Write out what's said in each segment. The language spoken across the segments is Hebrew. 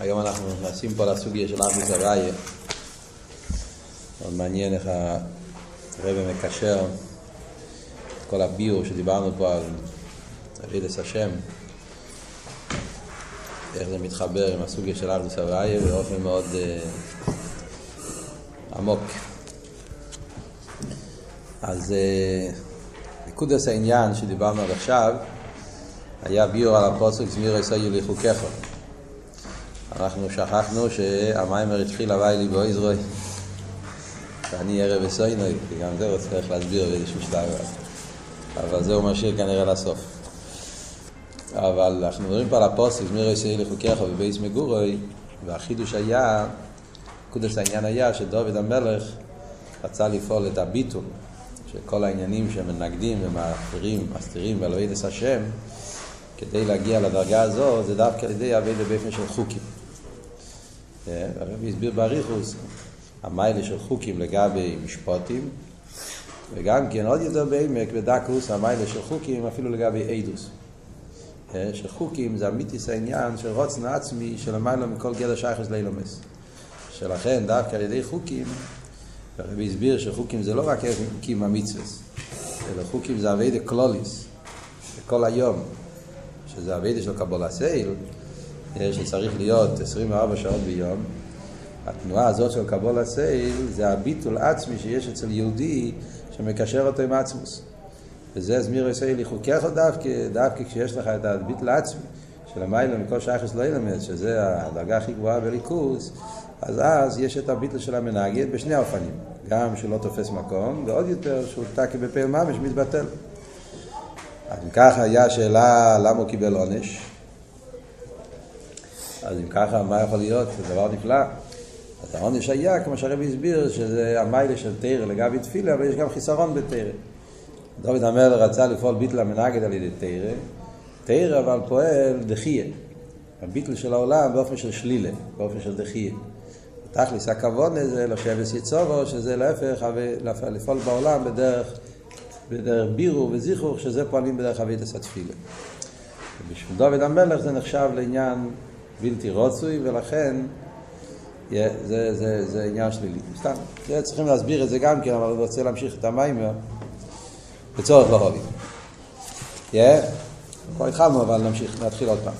היום אנחנו נכנסים פה לסוגיה של אחדות הוויה. מאוד מעניין איך הרב מקשר את כל הביור שדיברנו פה על אבידס השם, איך זה מתחבר עם הסוגיה של אחדות הוויה באופן מאוד uh, עמוק. אז uh, נקודס העניין שדיברנו עד עכשיו היה ביור על הפוסק זמיר יסויו לחוקיך. אנחנו שכחנו שהמיימר התחיל הווי לי באויזרוי ואני ערב אסוינוי, כי גם זה רוצה איך להסביר באיזשהו שלב אבל זה הוא משאיר כנראה לסוף אבל אנחנו מדברים פה על הפוסק זמיר יסויו לחוקיך ובייס מגורוי והחידוש היה, קודש העניין היה שדוד המלך רצה לפעול את הביטול שכל העניינים שמנגדים ומאחרים, מסתירים ואלוהידס השם כדי להגיע לדרגה הזו זה דווקא על ידי אביידה באופן של חוקים. הרבי הסביר באריכוס המיילה של חוקים לגבי משפוטים וגם כן עוד יותר בעמק בדקוס המיילה של חוקים אפילו לגבי אידוס. שחוקים זה אמיתיס העניין של רוצן עצמי של המיילה מכל גדר שייכס לאילומס. שלכן דווקא על ידי חוקים הרבי הסביר שחוקים זה לא רק חוקים המצווה אלא חוקים זה עבודה כללית כל היום שזה עבודה של קבלת עול שצריך להיות 24 שעות ביום, התנועה הזאת של קבלת עול זה הביטול עצמי שיש אצל יהודי שמקשר אותו עם עצמות. וזה זמירות היו לי חוקיך דווקא, דווקא כשיש לך את הביטול העצמי של המיילא מכל שייכס לא ילמד, שזה הדרגה הכי גבוהה בליכוז, אז אז יש את הביטול של המנהגת בשני האופנים, גם שלא תופס מקום, ועוד יותר שהוא תקי בפעיל ממש מתבטל. אז אם ככה היה שאלה למה הוא קיבל עונש, אז אם ככה, מה יכול להיות? זה דבר נפלא. אז העונש היה, כמו שהרבי הסביר, שזה המיילה של תרא לגבי תפילה, אבל יש גם חיסרון בתרא. דוד המלך רצה לפעול ביטל המנגד על ידי תרא, תרא אבל פועל דחיה. הביטל של העולם באופן של שלילה, באופן של דחיה. תכלס הכבוד זה לשבס יצובו, שזה להפך, לפעול בעולם בדרך, בדרך בירו וזיכוך, שזה פועלים בדרך אביתס התפילה. ובשביל דוד המלך זה נחשב לעניין בלתי רוצוי, ולכן yeah, זה, זה, זה עניין שלילי. סתם, yeah, צריכים להסביר את זה גם כן, אבל אני רוצה להמשיך את המיימר בצורך להובי. Yeah? כבר התחלנו, אבל נמשיך, נתחיל עוד פעם.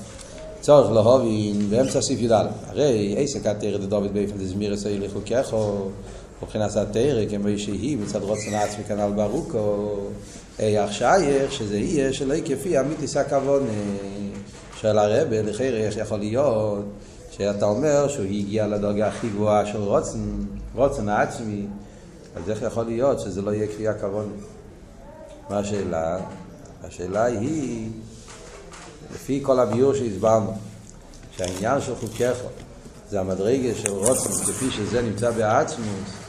צורך להובי באמצע סעיף י"א. הרי עסק התרא דדוד באופן דזמיר אסי לחוקךו, מבחינת התרא כמו שהיא מצד רוצן עצמי כנ"ל ברוקו, איך שייך שזה יהיה שלא כפי אמיתיס הכוונה. שואל הרבה, לכי איך יכול להיות שאתה אומר שהוא הגיע לדרגה הכי גבוהה של רוצן, רוצן העצמי, אז איך יכול להיות שזה לא יהיה קריאה כבוד? מה השאלה? השאלה היא, לפי כל הביור שהסברנו, שהעניין של חוקיך זה המדרגה של רוצן, כפי שזה נמצא בעצמוס,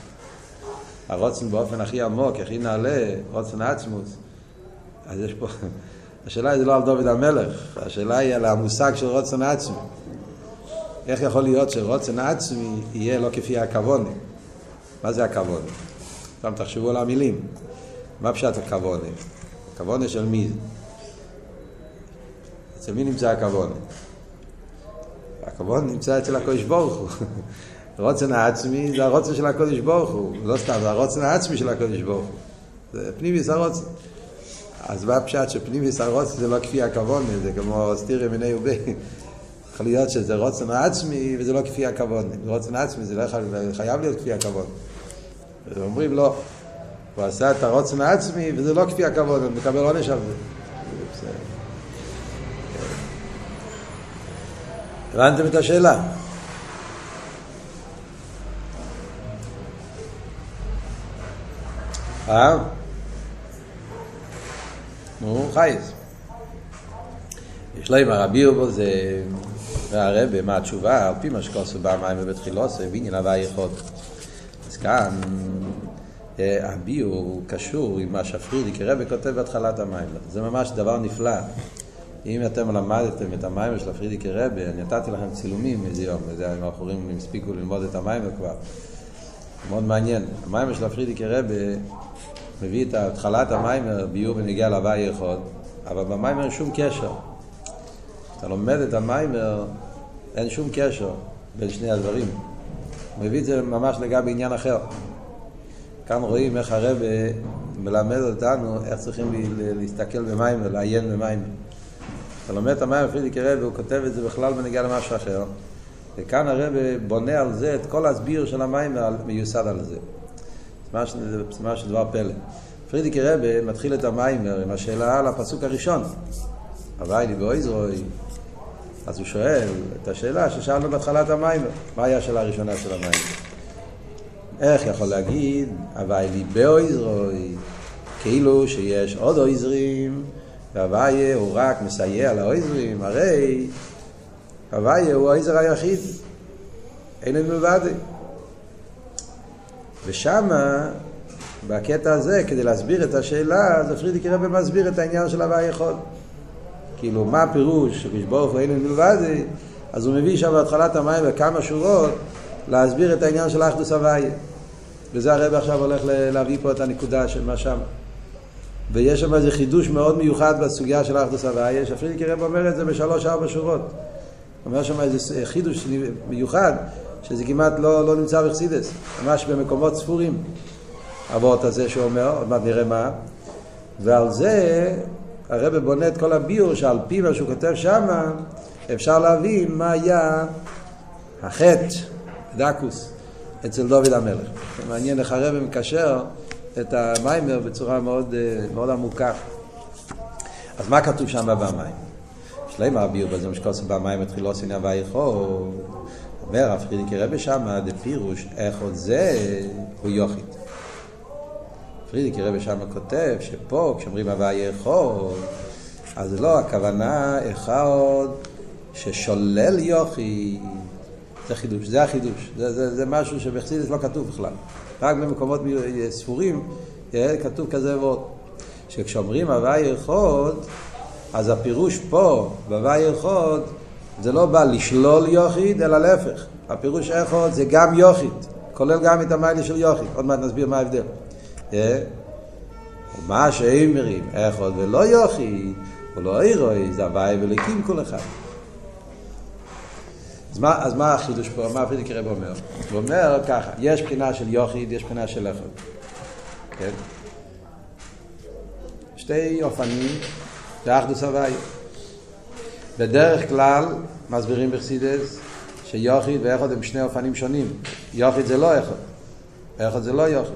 הרוצן באופן הכי עמוק, הכי נעלה, רוצן העצמוס, אז יש פה... השאלה היא לא על דוד המלך, השאלה היא על המושג של רוצן עצמי. איך יכול להיות שרוצן עצמי יהיה לא כפי הכוונה? מה זה הכוונה? פעם תחשבו על המילים. מה פשט הכוונה? הכוונה של מי? אצל מי נמצא הכוונה? הכוונה נמצא אצל הקודש ברוך הוא. רוצן העצמי זה הרוצן של הקודש ברוך הוא. לא סתם, זה הרוצן העצמי של הקודש ברוך הוא. זה פנימיס הרוצן. אז מה הפשט שפנימיס הרוצן זה לא כפי הכוונה, זה כמו סטירי מיני ובי. יכול להיות שזה רוצן עצמי וזה לא כפי הכוונה. רוצן עצמי זה לא חייב להיות כפי הכוונה. אומרים לא, הוא עשה את הרוצן העצמי וזה לא כפי הכוונה, הוא מקבל עונש על זה. הבנתם את השאלה? אה? נו, חייס. יש לו עם הרבי ובו זה והרבה, מה התשובה? על פי מה שכוסו במים ובתחילוסו, בעניין הווה יכול. אז כאן הביור קשור עם מה שפרידיק רבי כותב בהתחלת המים. זה ממש דבר נפלא. אם אתם למדתם את המים של הפרידיק אני נתתי לכם צילומים איזה יום, וזה אם האחורים הספיקו ללמוד את המים כבר. מאוד מעניין. המים של הפרידיק רבי מביא את התחלת המיימר, ביור בנגיע להווי יכול, אבל במיימר אין שום קשר. אתה לומד את המיימר, אין שום קשר בין שני הדברים. הוא מביא את זה ממש לגבי עניין אחר. כאן רואים איך הרב מלמד אותנו איך צריכים להסתכל במים ולעיין במים. אתה לומד את המים פרידיק רב והוא כותב את זה בכלל בנגיע למשהו אחר. וכאן הרב בונה על זה את כל הסביר של המים מיוסד על זה. זה ממש דבר פלא. פרידיק רב מתחיל את המיימר עם השאלה על הפסוק הראשון. הווי לי באויזרוי. אז הוא שואל את השאלה ששאלנו בהתחלת המיימר. מה היה השאלה הראשונה של המיימר? איך יכול להגיד, הווי לי באויזרוי, כאילו שיש עוד אויזרים, והוויה הוא רק מסייע לאויזרים, הרי הוויה הוא האויזר היחיד, אין מלבד. ושמה, בקטע הזה, כדי להסביר את השאלה, אז פרידיק רבי מסביר את העניין של הוויה יכול. כאילו, מה הפירוש שקדוש ברוך הוא אין מלבד, אז הוא מביא שם בהתחלת המים בכמה שורות להסביר את העניין של אחדוס הוויה. וזה הרב עכשיו הולך להביא פה את הנקודה של מה שם. ויש שם איזה חידוש מאוד מיוחד בסוגיה של אחדוס הוויה, שפרידיק רב אומר את זה בשלוש-ארבע שורות. אומר שם איזה חידוש מיוחד, שזה כמעט לא, לא נמצא בחסידס, ממש במקומות ספורים. הוורט הזה שהוא אומר, עוד מעט נראה מה. ועל זה הרב בונה את כל הביור שעל פי מה שהוא כותב שמה, אפשר להבין מה היה החטא, דקוס, אצל דוד המלך. מעניין איך הרב מקשר את המיימר בצורה מאוד, מאוד עמוקה. אז מה כתוב שם במים? שלמה הביור בזה משקוסם במים התחילו עושים הווה יכול. אומר רב פרידיקי רבי שמה דפירוש איך עוד זה הוא יוחיד. פרידיקי רבי שמה כותב שפה כשאומרים הווה יכול אז לא הכוונה אחד ששולל יוחיד זה חידוש, זה החידוש, זה, זה, זה משהו שבחסידס לא כתוב בכלל, רק במקומות ספורים כתוב כזה ועוד. שכשאומרים הווה יחוד, אז הפירוש פה, בהווה יחוד, זה לא בא לשלול יוחיד, אלא להפך. הפירוש איכות זה גם יוחיד, כולל גם את המיילה של יוחיד. עוד מעט נסביר מה ההבדל. מה שאומרים, איכות ולא יוחיד, הוא לא אירוי, זה הוואי וליקים כל אחד. אז מה, אז מה החידוש פה? מה הפרידיק רב אומר? הוא אומר ככה, יש בחינה של יוחיד, יש בחינה של איכות. כן? שתי אופנים באחדוס הוואי. בדרך כלל מסבירים בחסידס שיוחיד ואיכות הם שני אופנים שונים. יוחיד זה לא איכות, איכות זה לא יוחיד.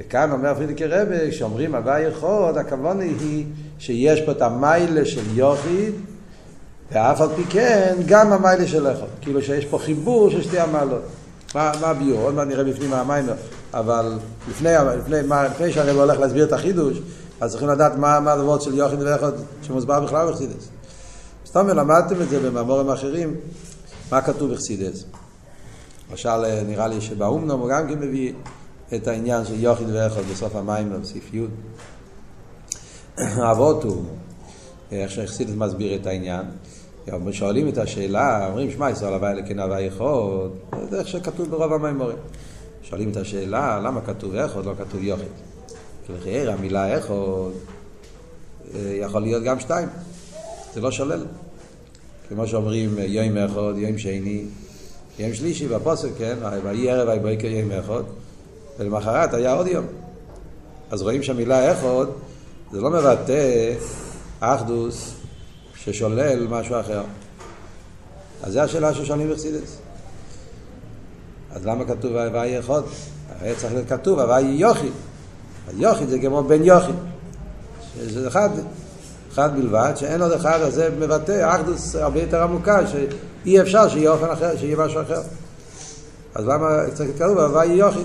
וכאן אומר פרידיקי רבי, כשאומרים הוואי איכות, הכוונה היא שיש פה את המיילה של יוחיד ואף על פי כן, גם המיילה של איכות. כאילו שיש פה חיבור של שתי המעלות. מה, מה הביור? עוד מעט נראה בפנים המים, אבל לפני, לפני, לפני שהרב הולך להסביר את החידוש, אז צריכים לדעת מה, הדברות של יוחד ואיכות שמוסבר בכלל בחסידס. סתם למדתם את זה במאמורים אחרים, מה כתוב בחסידס. למשל, נראה לי שבאומנום הוא גם כן מביא את העניין של יוחד ואיכות בסוף המים בסעיף י'. האבות הוא, איך שחסידס מסביר את העניין. שואלים את השאלה, אומרים, שמע, ישראל הווה אלוקים הווה יכול, זה איך שכתוב ברוב המימורים. שואלים את השאלה, למה כתוב איכות, לא כתוב יוכד? לחייר המילה איכות יכול להיות גם שתיים, זה לא שולל. כמו שאומרים, יום איכות, יום שני, יום שלישי בפוסק, כן, ויהי ערב ויהי בוקר יום איכות, ולמחרת היה עוד יום. אז רואים שהמילה איכות, זה לא מבטא אחדוס ששולל משהו אחר. אז זו השאלה ששואלים בחסידס. אז למה כתוב הוואי אחד? הרי צריך להיות כתוב הוואי יוכי. היוכי זה כמו בן יוכי. שזה אחד, אחד בלבד, שאין עוד אחד, אז זה מבטא אחדוס הרבה יותר עמוקה, שאי אפשר שיהיה אופן אחר, שיהיה משהו אחר. אז למה צריך כתוב הוואי יוכי?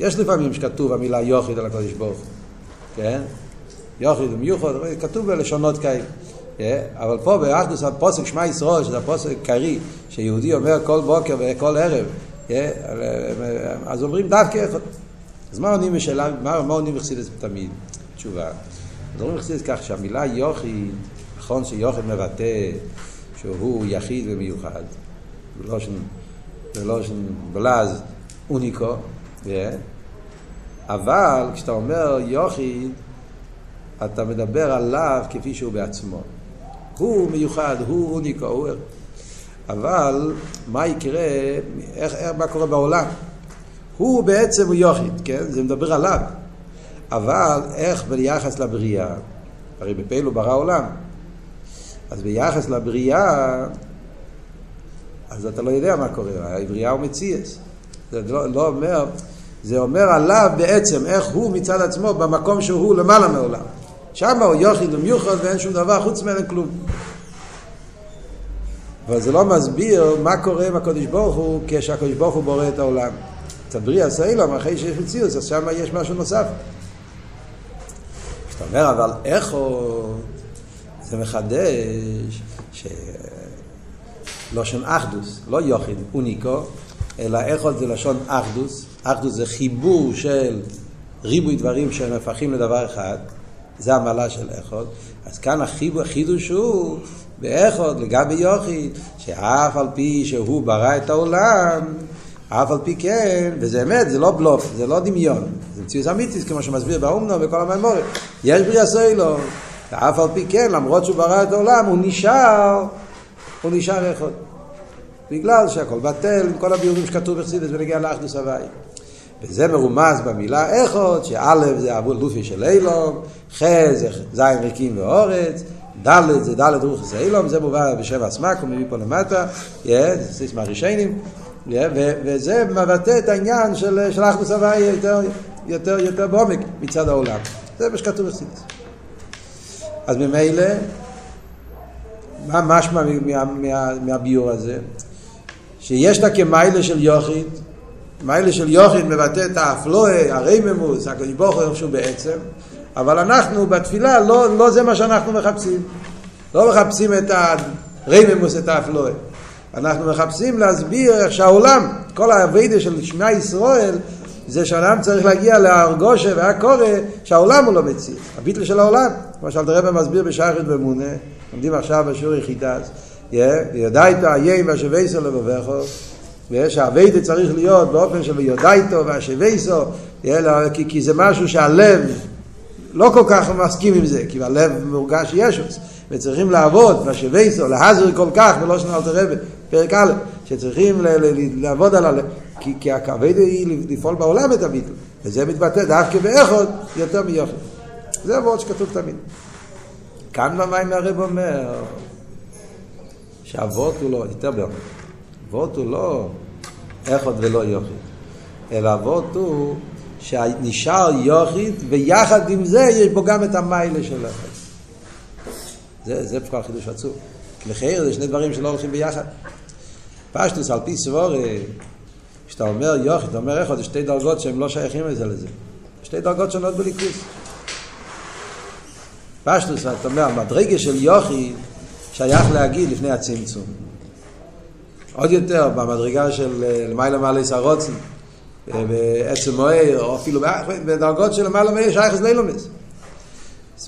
יש לפעמים שכתוב המילה יוכי על הקודש ברוך כן? יוכי ומיוחד, כתוב בלשונות כאלה. אבל פה באחדוס הפוסק שמע ישראל, שזה הפוסק קרי, שיהודי אומר כל בוקר וכל ערב, אז אומרים דווקא אחד. אז מה עונים בשאלה, מה, מה עונים בחסידס תמיד? תשובה. אז אומרים בחסידס כך שהמילה יוכי, נכון שיוכי מבטא שהוא יחיד ומיוחד, בלושן בלז אוניקו, אבל כשאתה אומר יוכי, אתה מדבר עליו כפי שהוא בעצמו. הוא מיוחד, הוא אוניקו, הוא... אבל מה יקרה, איך, איך, מה קורה בעולם? הוא בעצם הוא יוחיד, כן? זה מדבר עליו. אבל איך ביחס לבריאה? הרי בפעיל הוא ברא עולם. אז ביחס לבריאה, אז אתה לא יודע מה קורה, הבריאה הוא מציאס. זה לא, לא אומר, זה אומר עליו בעצם איך הוא מצד עצמו במקום שהוא למעלה מעולם. שם הוא יוחיד ומיוחד ואין שום דבר חוץ ממנו כלום. אבל זה לא מסביר מה קורה עם הקדוש ברוך הוא כשהקדוש ברוך הוא בורא את העולם. אצל בריאה סיילום, אחרי שיש מציאות, אז שם יש משהו נוסף. כשאתה אומר, אבל איך הוא... זה מחדש שלושן אחדוס, לא יוחיד, אוניקו, אלא איכות זה לשון אחדוס. אחדוס זה חיבור של ריבוי דברים שנהפכים לדבר אחד. זה המעלה של איכות. אז כאן החיבור, החידוש הוא באיכות לגבי יוכי, שאף על פי שהוא ברא את העולם, אף על פי כן, וזה אמת, זה לא בלוף, זה לא דמיון, זה מציאות אמיתית, כמו שמסביר באומנו וכל המאמורים. יש בריאה סוילו, ואף על פי כן, למרות שהוא ברא את העולם, הוא נשאר, הוא נשאר איכות. בגלל שהכל בטל, עם כל הביורים שכתוב בחסידס ונגיע לאחדוס הוואי. וזה מרומז במילה איכות, שא' זה אבו לופי של אילום, ח' זה זין ריקים ואורץ, ד' זה ד' רוח זה אילום, זה מובא בשבע הסמק, הוא מביא פה למטה, זה סיסמה ראשונים, וזה מבטא את העניין של, של אחדוס יותר, יותר, יותר בעומק מצד העולם. זה מה שכתוב בסיס. אז ממילא, מה משמע מה, מה, מהביור הזה? שיש לה כמיילה של יוחיד, מיילה של יוחיד מבטא את האפלואה, הרייממוס, הקדוש ברוך הוא שהוא בעצם, אבל אנחנו בתפילה, לא, לא זה מה שאנחנו מחפשים. לא מחפשים את הרייממוס, את האפלואה. אנחנו מחפשים להסביר איך שהעולם, כל האביידה של שמע ישראל, זה שאדם צריך להגיע להרגושה והקורא, שהעולם הוא לא מציץ. הביטל של העולם, כמו שאלת הרב מסביר בשייכת במונה, לומדים עכשיו בשיעור יחידס, ויודע איתו איים והשוויסו לבבכו, שהאביידה צריך להיות באופן של ויודע איתו והשוויסו, כי, כי זה משהו שהלב לא כל כך מסכים עם זה, כי הלב מורגש ישוס, וצריכים לעבוד, והשוויסו, להזר כל כך, ולא שנה אלתר רבי, פרק א', שצריכים לעבוד על הלב, כי, כי הכבד היא לפעול בעולם את הביטל, וזה מתבטא דווקא באחוד יותר מיוחד. זה עבוד שכתוב תמיד. כאן במים הרב אומר שאבות הוא לא, יותר בעומק, אבות הוא לא איכות ולא יוחיד, אלא אבות הוא שנשאר יוחיד, ויחד עם זה יש בו גם את המיילה של איכות. זה, זה כבר חידוש עצוב. לחייר זה שני דברים שלא הולכים ביחד. פשטוס על פי סבורי, כשאתה אומר יוחיד, אתה אומר איכות, זה שתי דרגות שהן לא שייכים לזה לזה. שתי דרגות שונות בליכוס. פשטוס, אתה אומר, המדרגה של יוחיד שייך להגיד לפני הצמצום. עוד יותר, במדרגה של למעלה מעלה סרוצן, בעצם מוער, או אפילו בדרגות של למעלה מעלה שייך את לילומס.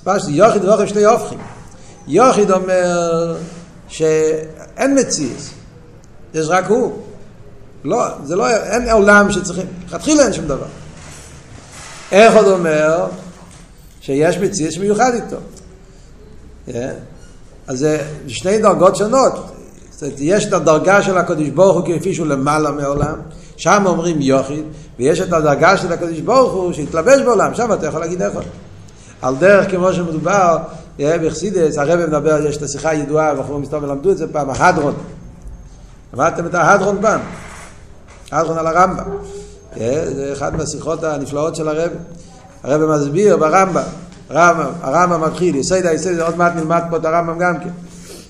פשטוס, יוחיד ואוכל שני הופכים. יוחיד אומר שאין מציאס, יש רק הוא. לא, זה לא, אין עולם שצריכים, לכתחילה אין שום דבר. איך עוד אומר שיש מציאס מיוחד איתו. Yeah. אז זה שני דרגות שונות. זאת אומרת, יש את הדרגה של הקדוש ברוך הוא כפי שהוא למעלה מעולם, שם אומרים יוחיד, ויש את הדרגה של הקדוש ברוך הוא שהתלבש בעולם, שם אתה יכול להגיד איפה. על דרך כמו שמדובר בחסידס, הרב מדבר, יש את השיחה הידועה, ואנחנו מסתובבים למדו את זה פעם, ההדרון. למדתם את ההדרון פעם? ההדרון על הרמב"ם. זה אחד מהשיחות הנפלאות של הרב. הרב מסביר ברמב"ם. הרמב"ם מתחיל, יסוד היסוד, עוד מעט נלמד פה את הרמב"ם גם כן.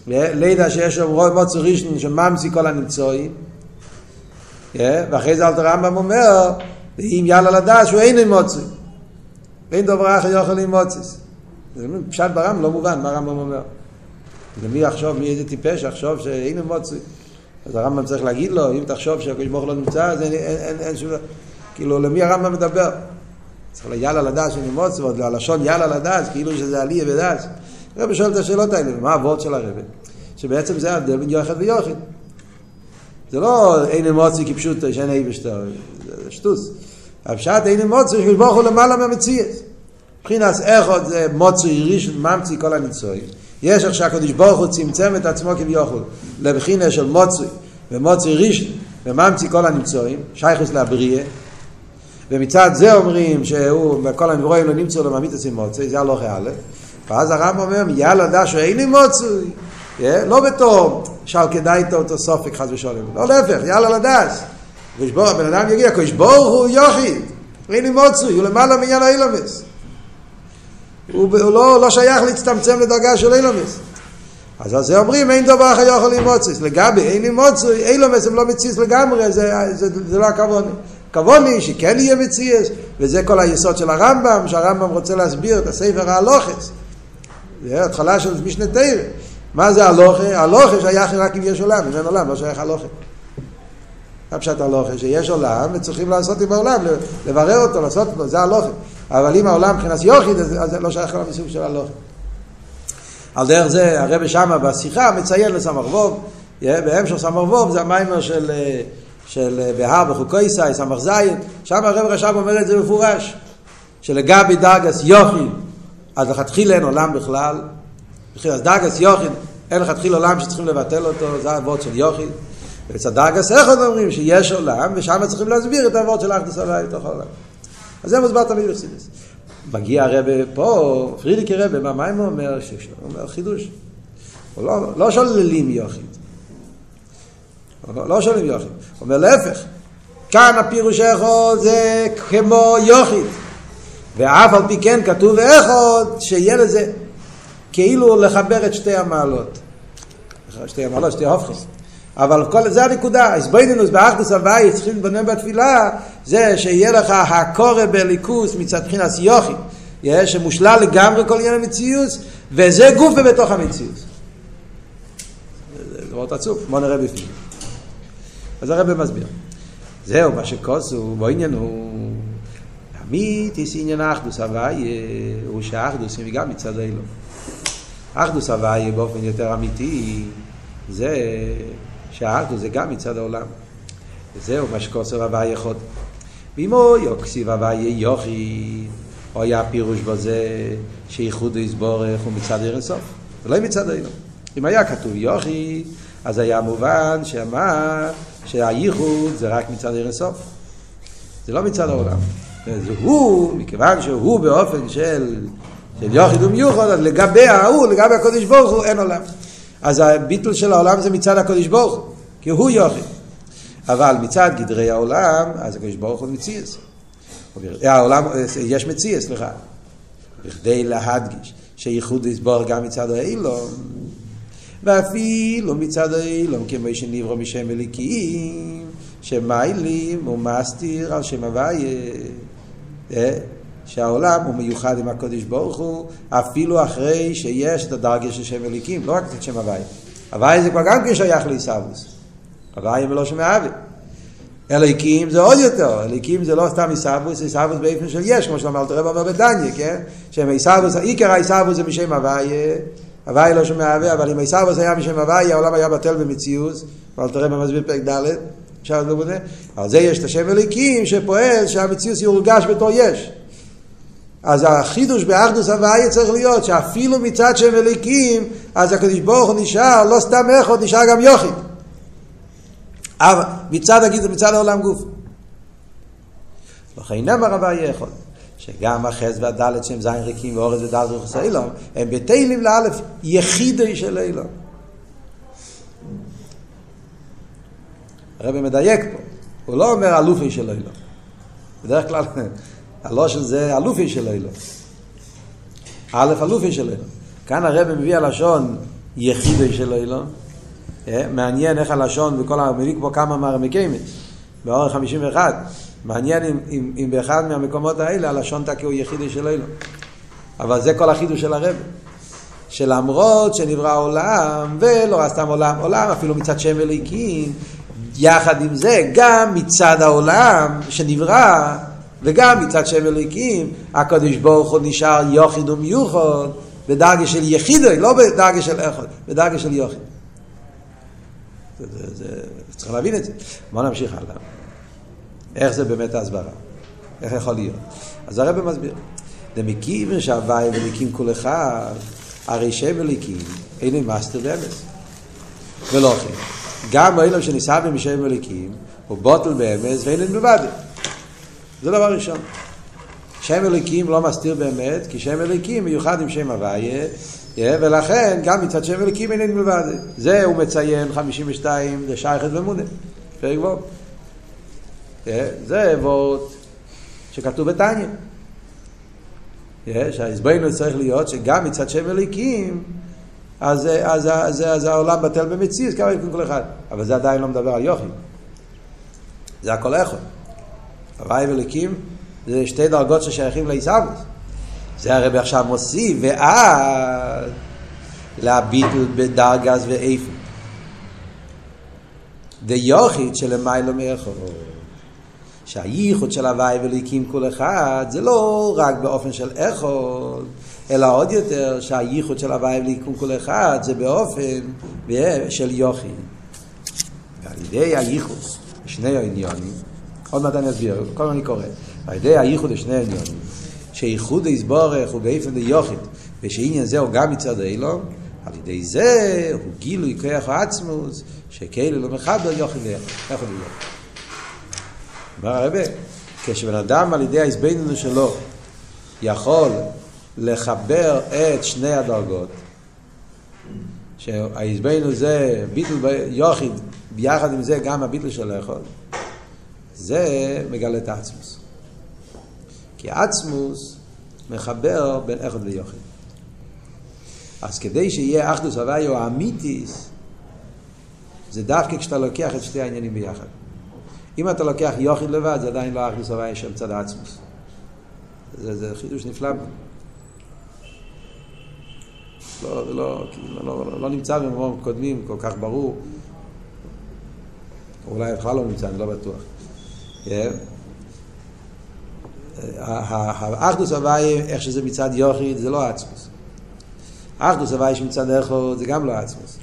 לידע שיש שם רוב מוצר ראשון שממציא כל הנמצואים. ואחרי זה אלתר הרמב"ם אומר, אם יאללה לדעת שהוא אין מוצא. אין דבר אחר יוכל עם מוצס. פשט ברמב"ם לא מובן מה הרמב"ם אומר. ומי יחשוב, מי איזה טיפש יחשוב שאין מוצא. אז הרמב"ם צריך להגיד לו, אם תחשוב שהקדוש ברוך לא נמצא, אז אין, אין, אין, אין שום... כאילו, למי הרמב"ם מדבר? צריך ליאללה לדעת שאני מוצא, ועוד הלשון יאללה לדעת, כאילו שזה עליה ודעת. הרב שואל את השאלות האלה, מה הוורד של הרב? שבעצם זה ההבדל בין יוחד ויוחד. זה לא אין אמוצי כפשוט שאין אי ושטר, זה שטוס. הפשט אין אמוצי שקדוש ברוך הוא למעלה מהמציאות. מבחינת איכות זה מוצי ראשון ממציא כל הניצויים. יש איך שהקדוש ברוך הוא צמצם את עצמו כביכול. לבחינה של מוצרי ומוצרי ראשון וממציא כל הנמצואים, שייכוס לבריאה ומצד זה אומרים שהוא, בכל הנברואים לא נמצאו לו ממית עושים מוצרי, זה הלוך א', ואז הרמב"ם אומר, יאללה דשו אין לי מוצרי, לא בתור שאל כדאי אותו סופק חס ושלום, לא להפך, יאללה לדס. הבן אדם יגיע, קדוש ברוך הוא יוחיד, אין לי מוצרי, הוא למעלה מעניין האילומס. הוא לא, לא שייך להצטמצם לדרגה של אילומס. אז על זה אומרים אין דבר אחר יכול למוצס. לגבי אין למוצס, אילומס הם לא מציס לגמרי, זה, זה, זה, לא. הכוון היא שכן יהיה מציאס, וזה כל היסוד של הרמב"ם, שהרמב"ם רוצה להסביר את הספר ההלוכס. זה התחלה של משנה תרא. מה זה הלוכה? הלוכה שייך רק אם יש עולם, אם אין עולם לא שייך הלוכה. מה פשט הלוכה? שיש עולם וצריכים לעשות עם העולם, לברר אותו, לעשות אותו, זה הלוכה. אבל אם העולם מבחינת יוחיד, אז זה לא שייך למסוג של הלוכה. על דרך זה הרב שמה בשיחה מציין לסמר ווב, בהמשך סמר ווב זה המיימר של, של בהר בחוקויסאי, סמר זין, שם הרב רשם אומר את זה מפורש, שלגבי דרגס יוחיד, אז לכתחילה אין עולם בכלל, אז דרגס יוחיד, אין לכתחילה עולם שצריכים לבטל אותו, זה הוורד של יוחיד. ואצל דרגס אחד אומרים שיש עולם, ושם צריכים להסביר את הוורד של אחדוס הוואי לתוך העולם. אז זה מוסבר תמיד בחסידס. מגיע הרבה פה, פרידיקי רבה, מה, הוא אומר? הוא אומר חידוש. הוא לא, לא שוללים יוחיד. לא, לא שוללים יוחיד. הוא אומר להפך, כאן הפירוש יכול זה כמו יוחיד. ואף על פי כן כתוב אחד שיהיה לזה כאילו לחבר את שתי המעלות. שתי המעלות, שתי הופכס. אבל כל, זה הנקודה, הסבוינינוס באחדוס הוואי צריכים להתבונן בתפילה, זה שיהיה לך הקורא בליכוס מצד בחינת יוכי, שמושלל לגמרי כל עניין המציאות, וזה גוף בתוך המציאות. זה מאוד עצוב, בוא נראה בפנים. אז הרב מסביר. זהו, מה שכוסו, בעניין הוא... אמיתיס עניין האחדוס הוואי, הוא שהאחדוס היא גם מצד האלו. אחדוס הוואי באופן יותר אמיתי, זה שהאחדוס זה גם מצד העולם. וזהו מה שכוסר הוואי יכול. ואם הוא יוקסיב הוואי יוכי, או היה פירוש בזה שייחוד יסבורך הוא מצד ערן סוף, ולא מצד האלו. אם היה כתוב יוכי, אז היה מובן שאמר שהייחוד זה רק מצד ערן סוף. זה לא מצד העולם. זה הוא, מכיוון שהוא באופן של, של יוחיד ומיוחד, אז לגבי ההוא, לגבי הקודש ברוך הוא, אין עולם. אז הביטול של העולם זה מצד הקודש ברוך הוא, כי הוא יוחיד. אבל מצד גדרי העולם, אז הקודש ברוך הוא מציאס. העולם, יש מציאס, סליחה. בכדי להדגיש שייחוד יסבור גם מצד האילום, ואפילו מצד האילום, כמו שנברו משם אליקים, שמיילים ומסתיר על שם הוויה. שהעולם הוא מיוחד עם הקודש ברוך הוא, אפילו אחרי שיש את הדרגה של שם אליקים, לא רק את שם הוואי. הוואי זה כבר גם כן שייך לעיסאוווס. הוואי הם לא שם אבי. אליקים זה עוד יותר, אליקים זה לא סתם עיסאוווס, עיסאוווס באופן של יש, כמו שאמרת רב אומר בדניה, כן? שם עיסאוווס, עיקר העיסאוווס זה משם הוואי, הוואי לא שם אבי, אבל אם עיסאוווס היה משם הוואי, העולם היה בטל במציאות, ואלתר רב מסביר פרק ד', אפשר לדבר בזה, על זה יש את השם אליקים שפועל שהמציאות יורגש בתור יש. אז החידוש באחדוס הוויה צריך להיות שאפילו מצד שהם אליקים, אז הקדוש ברוך הוא נשאר, לא סתם אחד, נשאר גם יוחיד. אבל מצד הגיד, מצד העולם גוף. לכן נאמר הוויה יכול. שגם החס והדלת שהם זין ריקים ואורז ודלת רכוס אילום, הם בתהילים לאלף יחידי של אילום. הרב מדייק פה, הוא לא אומר אלופי של אילום. בדרך כלל הלושן זה אלופי של אילו. א' אלופי של אילו. כאן הרב מביא הלשון יחידי של אילו. אה, מעניין איך הלשון וכל המביא פה כמה מרמקיימס, באורך 51. מעניין אם, אם, אם באחד מהמקומות האלה הלשון תקי הוא יחידי של אילו. אבל זה כל החידוש של הרב. שלמרות שנברא עולם, ולא סתם עולם, עולם אפילו מצד שם אליקים, יחד עם זה, גם מצד העולם שנברא, וגם מצד שם אליקים, הקדוש ברוך הוא נשאר יוחיד ומיוחד, בדרגה של יחיד, לא בדרגה של אחד, בדרגה של יוחיד. זה, זה, זה, צריך להבין את זה. בואו נמשיך הלאה. איך זה באמת ההסברה? איך יכול להיות? אז הרב מסביר. דמקיבן שהוואי וליקים כל אחד, הרי שם אליקים אין מסתר באמס. ולא כן. גם אילם שניסה במשם אליקים הוא בוטל באמס ואין מלבד. זה דבר ראשון. שם אליקים לא מסתיר באמת, כי שם אליקים מיוחד עם שם הוויה, ולכן גם מצד שם אליקים אין מלבד. זה הוא מציין 52 זה שייכת ומונה. פרק ו'. זה אבות שכתוב בתניא. שהאיזבנו צריך להיות שגם מצד שם אליקים אז, אז, אז, אז העולם בטל במציאות, כמה יקום כל אחד. אבל זה עדיין לא מדבר על יוכי. זה הכל איכות. הוואי ואליקים זה שתי דרגות ששייכים לעיסאוויס. זה הרבי עכשיו מוסיף, ואז להביטל בדרגס ואיפה. דיוכית שלמיילו מאחור. שהייחוד של הוואי וליקים כל אחד זה לא רק באופן של איכות, אלא עוד יותר שהייחוד של הוואי וליקים כל אחד זה באופן של יוכי. ועל ידי הייחוד, שני העניונים, עוד מעט אני אסביר, כל הזמן אני קורא, על ידי הייחוד לשני העניונים, שייחוד יסבורך הוא באופן דיוכית, ושעניין זה הוא גם מצד אילון, על ידי זה הוא גילוי כוח העצמוס, שכאילו לא מחבר יוכי ואיכות ויוכי. אומר הרבה, כשבן אדם על ידי ההזבננו שלו יכול לחבר את שני הדרגות, שההזבננו זה ביטל יוחיד, ביחד עם זה גם הביטל של האחד, זה מגלה את העצמוס. כי עצמוס מחבר בין אחד ויוחיד. אז כדי שיהיה אחדוס הוויו האמיתיס, זה דווקא כשאתה לוקח את שתי העניינים ביחד. אם אתה לוקח יוחיד לבד, זה עדיין לא אחדוס הוויה של צד העצמוס. זה, זה חידוש נפלא. לא, לא, לא, לא, לא נמצא במקומות קודמים כל כך ברור. אולי בכלל לא נמצא, אני לא בטוח. האחדוס הוויה, איך שזה מצד יוחיד, זה לא עצמוס. האחדוס הוויה שמצד איכות, זה גם לא עצמוס.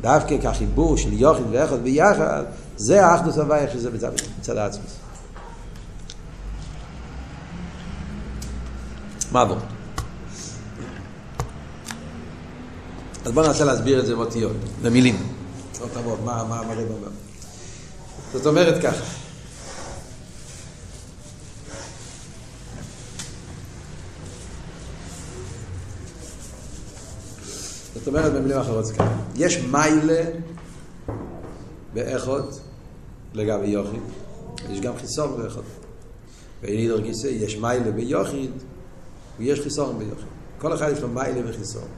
דווקא כחיבור של יוחיד ואיכות ביחד, זה האחדוס הוויה שזה בצד, בצד העצמוס. מה בוא? אז בואו ננסה להסביר את זה באותיות, במילים. לא תבוא, מה, מה, מה? זאת אומרת ככה. זאת אומרת במילים אחרות זה ככה. יש מיילה באחות לגבי יוחיד, יש גם חיסון באחות. ואינידר גיסא יש מיילה ביוחיד ויש חיסון ביוחיד. כל אחד יש לו מיילה וחיסון.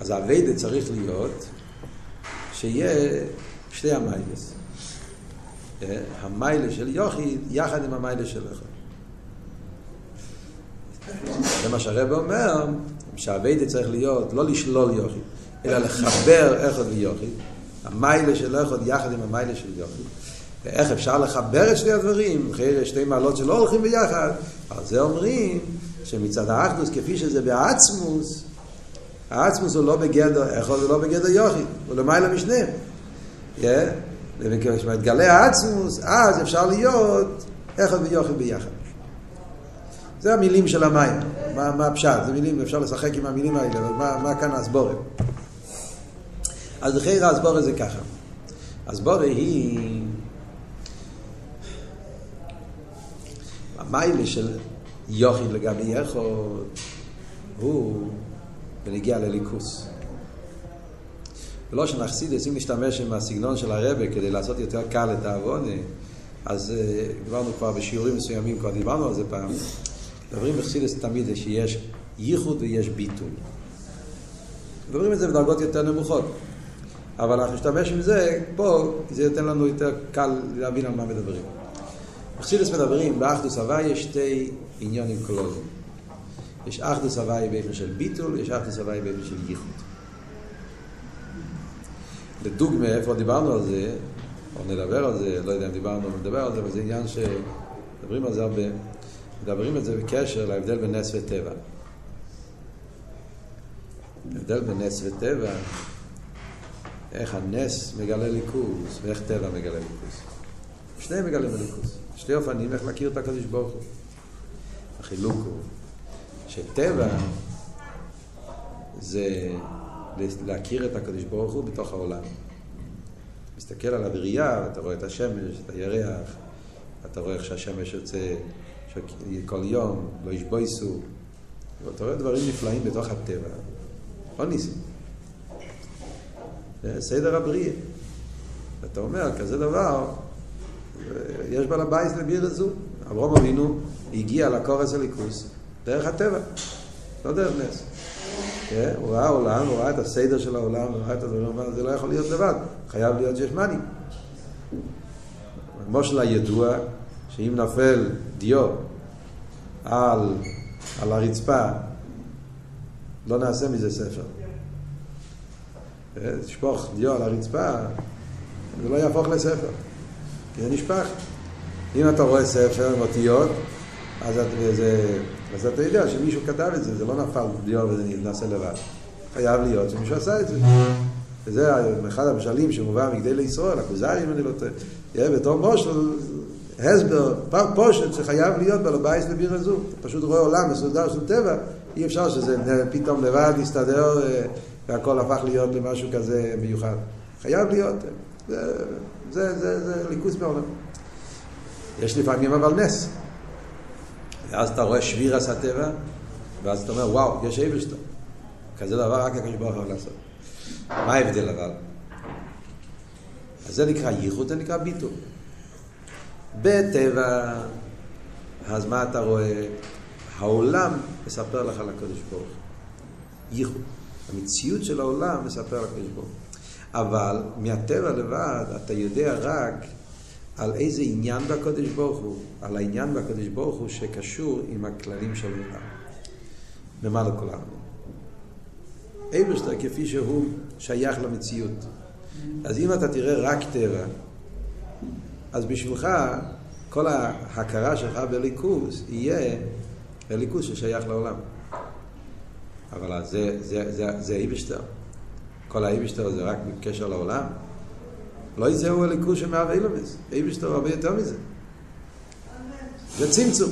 אז הווידה צריך להיות שיהיה שתי המיילס. המיילה של יוחיד יחד עם המיילה של אחד. זה מה שהרב אומר, שהווידה צריך להיות לא לשלול יוחיד, אלא לחבר אחד ויוחיד. המיילה של אחד יחד עם המיילה של יוחיד. ואיך אפשר לחבר את שני הדברים, אחרי שתי מעלות שלא הולכים ביחד, על זה אומרים שמצד האחדוס, כפי שזה בעצמוס, העצמוס הוא לא בגדר אחד ולא בגדר יוחיד, הוא למעלה משניהם. וכשמתגלה העצמוס, אז אפשר להיות אחד ויוחיד ביחד. זה המילים של המים, מה, מה הפשט, זה מילים, אפשר לשחק עם המילים האלה, אבל מה, מה כאן הסבורת? אז לכי הסבורת זה ככה. הסבורת היא המיילה של יוכי לגבי יחוד הוא בנגיע לליכוס. ולא שנחסידס, אם נשתמש עם הסגנון של הרבה כדי לעשות יותר קל את העוונה, אז uh, דיברנו כבר בשיעורים מסוימים, כבר דיברנו על זה פעם. מדברים בחסידס תמיד זה שיש ייחוד ויש ביטול. מדברים את זה בדרגות יותר נמוכות. אבל אנחנו נשתמש עם זה פה, זה ייתן לנו יותר קל להבין על מה מדברים. בחסידס מדברים, באחדוס הוואי יש שתי עניונים קולוזיים. יש אחדוס הוואי באופן של ביטול, יש אחדוס הוואי באופן של ייחוד. לדוגמה, איפה דיברנו על זה, או נדבר על זה, לא יודע אם דיברנו או נדבר על זה, אבל זה עניין שמדברים על זה הרבה. מדברים על זה בקשר להבדל בין נס וטבע. ההבדל בין נס וטבע, איך הנס מגלה ליכוז ואיך טבע מגלה ליכוז. שניהם מגלים ליכוז. שתי אופנים איך להכיר את הקדוש ברוך הוא. החילוק הוא שטבע זה להכיר את הקדוש ברוך הוא בתוך העולם. מסתכל על הבריאה, אתה רואה את השמש, את הירח, אתה רואה איך שהשמש יוצא כל יום, לא ישבויסו, ואתה רואה דברים נפלאים בתוך הטבע. לא ניסים. סדר הבריאה. אתה אומר, כזה דבר, יש בעל הבית לביר הזו. אברום אבינו הגיע לקורס הליכוס דרך הטבע, לא דרך נס. כן? הוא ראה עולם, הוא ראה את הסדר של העולם, הוא ראה את הדברים, הוא אמר, זה לא יכול להיות לבד, חייב להיות שיש מאני. מושל הידוע, שאם נפל דיו על, על הרצפה, לא נעשה מזה ספר. כן? תשפוך דיו על הרצפה, זה לא יהפוך לספר, כי זה נשפך. אם אתה רואה ספר עם אותיות, אז, זה, אז אתה יודע שמישהו כתב את זה, זה לא נפל דיו וזה נעשה לבד. חייב להיות שמישהו עשה את זה. וזה אחד המשלים שמובא מגדולי ישראל, הכוזרי, אם אני לא טועה. בתור משל, הסבר, פשוט שחייב להיות בעל הבית לבירה הזו. אתה פשוט רואה עולם מסודר של טבע, אי אפשר שזה פתאום לבד יסתדר אה, והכל הפך להיות למשהו כזה מיוחד. חייב להיות. זה, זה, זה, זה אלוקות בעולם. יש לפעמים אבל נס. ואז אתה רואה שביר עשה טבע, ואז אתה אומר, וואו, יש אבשטו. כזה דבר רק הקדוש ברוך הוא לעשות. מה ההבדל אבל? אז זה נקרא ייחוד, זה נקרא ביטול. בטבע, אז מה אתה רואה? העולם מספר לך על הקדוש ברוך הוא. ייחוד. המציאות של העולם מספר על הקדוש ברוך הוא. אבל מהטבע לבד אתה יודע רק על איזה עניין בקודש ברוך הוא, על העניין בקודש ברוך הוא שקשור עם הכללים של העולם. למעלה כל העולם. אייברשטר כפי שהוא שייך למציאות. אז אם אתה תראה רק טבע, אז בשבילך כל ההכרה שלך בליכוז יהיה הליכוז ששייך לעולם. אבל זה, זה, זה, זה אייברשטר. כל האייברשטר זה רק בקשר לעולם. לא יזהו הליכוז שמהווה אילומס. אייברשטר הרבה יותר מזה. זה צמצום.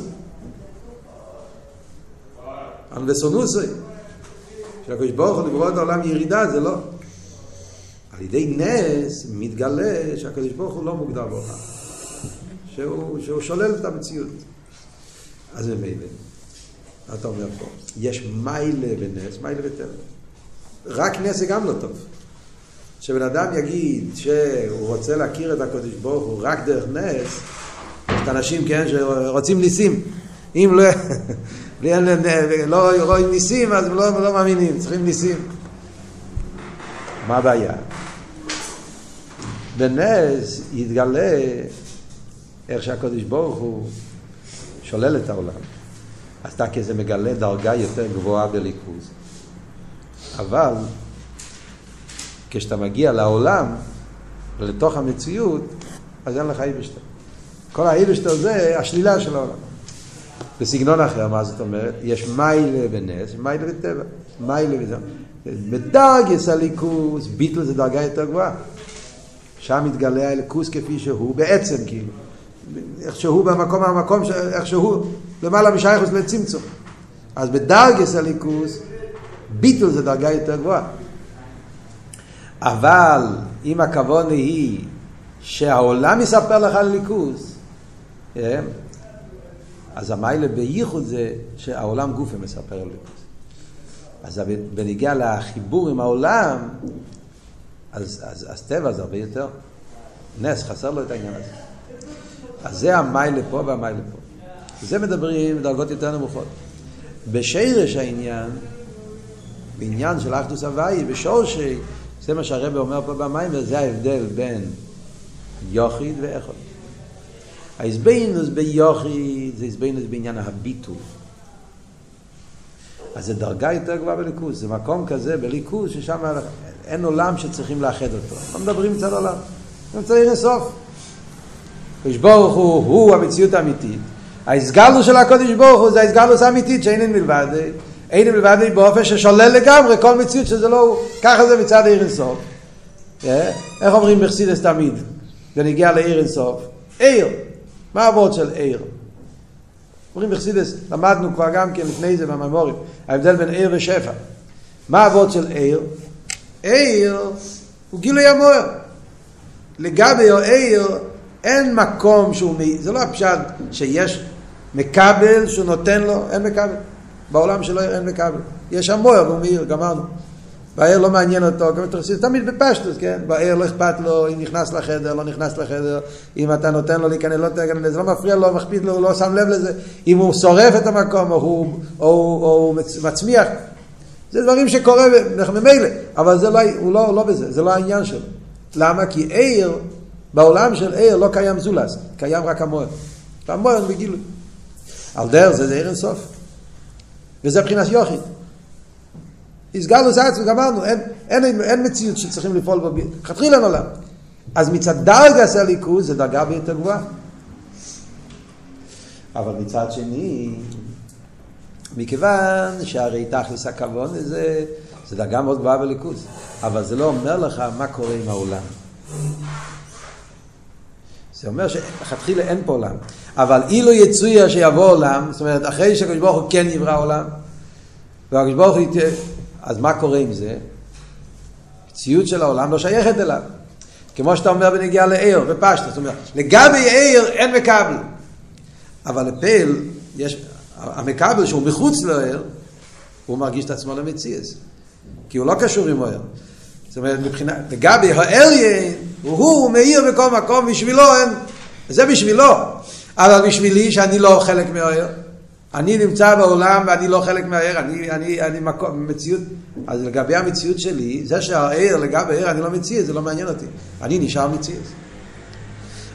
אנבסונוסוי. שהקדוש ברוך הוא לברוא את העולם ירידה, זה לא. על ידי נס מתגלה שהקדוש ברוך הוא לא מוגדר בעולם. שהוא, שהוא שולל את המציאות. אז ממילא, מה אתה אומר פה? יש מיילה בנס, מיילה בטבע. רק נס זה גם לא טוב. שבן אדם יגיד שהוא רוצה להכיר את הקדוש ברוך הוא רק דרך נס, יש אנשים, כן, שרוצים ניסים. אם לא, לא רואים ניסים, אז לא, לא מאמינים, צריכים ניסים. מה הבעיה? בנס יתגלה איך שהקדוש ברוך הוא שולל את העולם. אז אתה כזה מגלה דרגה יותר גבוהה בליכוז. אבל כשאתה מגיע לעולם ולתוך המציאות, אז אין לך איבשטר. כל האיבשטר זה השלילה של העולם. בסגנון אחר, מה זאת אומרת? יש מיילה בנס, מיילה בטבע. מיילה בזה. בדרגס הליכוס, ביטל זה דרגה יותר גבוהה. שם מתגלה הליכוס כפי שהוא, בעצם כאילו. איך שהוא במקום המקום, איך שהוא למעלה משייכוס לצמצום. אז בדרגס הליכוס, ביטל זה דרגה יותר גבוהה. אבל אם הכבוד היא שהעולם יספר לך על ליכוס, אה, אז המיילה בייחוד זה שהעולם גופה מספר על ליכוס. אז בניגיע לחיבור עם העולם, אז, אז, אז טבע זה הרבה יותר. נס, חסר לו את העניין הזה. אז זה המיילה פה והמיילה פה. זה מדברים בדרגות יותר נמוכות. בשרש העניין, בעניין של אחדוס הוואי, בשורשי, זה מה שהרבא אומר פה במים, וזה ההבדל בין יוחיד ואיכות. ההזבנוס ביוחיד זה הזבנוס בעניין הביטול. אז זה דרגה יותר גבוהה בליכוז, זה מקום כזה בליכוז ששם אין עולם שצריכים לאחד אותו. לא מדברים מצד עולם, זה צריך לסוף. הקדוש ברוך הוא, הוא המציאות האמיתית. ההסגלו של הקודש ברוך הוא זה ההסגלוס האמיתית שאין מלבד, אין מלבד באופן ששולל לגמרי כל מציאות שזה לא הוא, ככה זה מצד עיר אינסוף. אה? איך אומרים בחסידס תמיד, זה נגיע לעיר אינסוף? עיר, מה הוורד של עיר? אומרים בחסידס, למדנו כבר גם כן לפני זה בממורים, ההבדל בין עיר ושפע. מה אבות של עיר? עיר הוא גילוי המוער. לגבי העיר אין מקום שהוא, זה לא הפשט שיש מקבל שהוא נותן לו, אין מקבל. בעולם שלו אין מקבל. יש המוער והוא מאיר, גמרנו. בעיר לא מעניין אותו, גם תרסיס, תמיד בפשטוס, כן? בעיר לא אכפת לו אם נכנס לחדר, לא נכנס לחדר, אם אתה נותן לו להיכנס, לא להיכנס, זה לא מפריע לו, מכביד לו, הוא לא שם לב לזה, אם הוא שורף את המקום או הוא, או, או, או הוא מצמיח, זה דברים שקורה ממילא, אבל זה לא, הוא לא, לא בזה, זה לא העניין שלו. למה? כי עיר, בעולם של עיר לא קיים זולס, קיים רק המוער. והמוער בגילוי. על דרך זה זה עיר אינסוף. וזה מבחינת יוחיד. הסגרנו את עצמנו, גמרנו, אין, אין, אין, אין מציאות שצריכים לפעול בו, חתחילה נולד. אז מצד דרגה של הליכוז זה דרגה ביותר גבוהה. אבל מצד שני, מכיוון שהרי תכלס הכבוד זה, זה דרגה מאוד גבוהה בליכוז, אבל זה לא אומר לך מה קורה עם העולם. זה אומר שלכתחילה אין פה עולם. אבל אילו יצויה שיבוא עולם, זאת אומרת, אחרי שהקדוש ברוך הוא כן נברא עולם, והקדוש ברוך הוא, אז מה קורה עם זה? מציאות של העולם לא שייכת אליו. כמו שאתה אומר בנגיעה לעיר, בפשטה, זאת אומרת, לגבי עיר אין מקבל. אבל לפעיל, יש, המקבל שהוא מחוץ לעיר, הוא מרגיש את עצמו למציאס. כי הוא לא קשור עם העיר. זאת אומרת, מבחינת, לגבי העליין, הוא מאיר בכל מקום, בשבילו אין, זה בשבילו. אבל בשבילי שאני לא חלק מהעיר. אני נמצא בעולם ואני לא חלק מהעיר, אני, אני, אני מקום, מציאות, אז לגבי המציאות שלי, זה שהעיר, לגבי העיר אני לא מציאות, זה לא מעניין אותי. אני נשאר מציאות.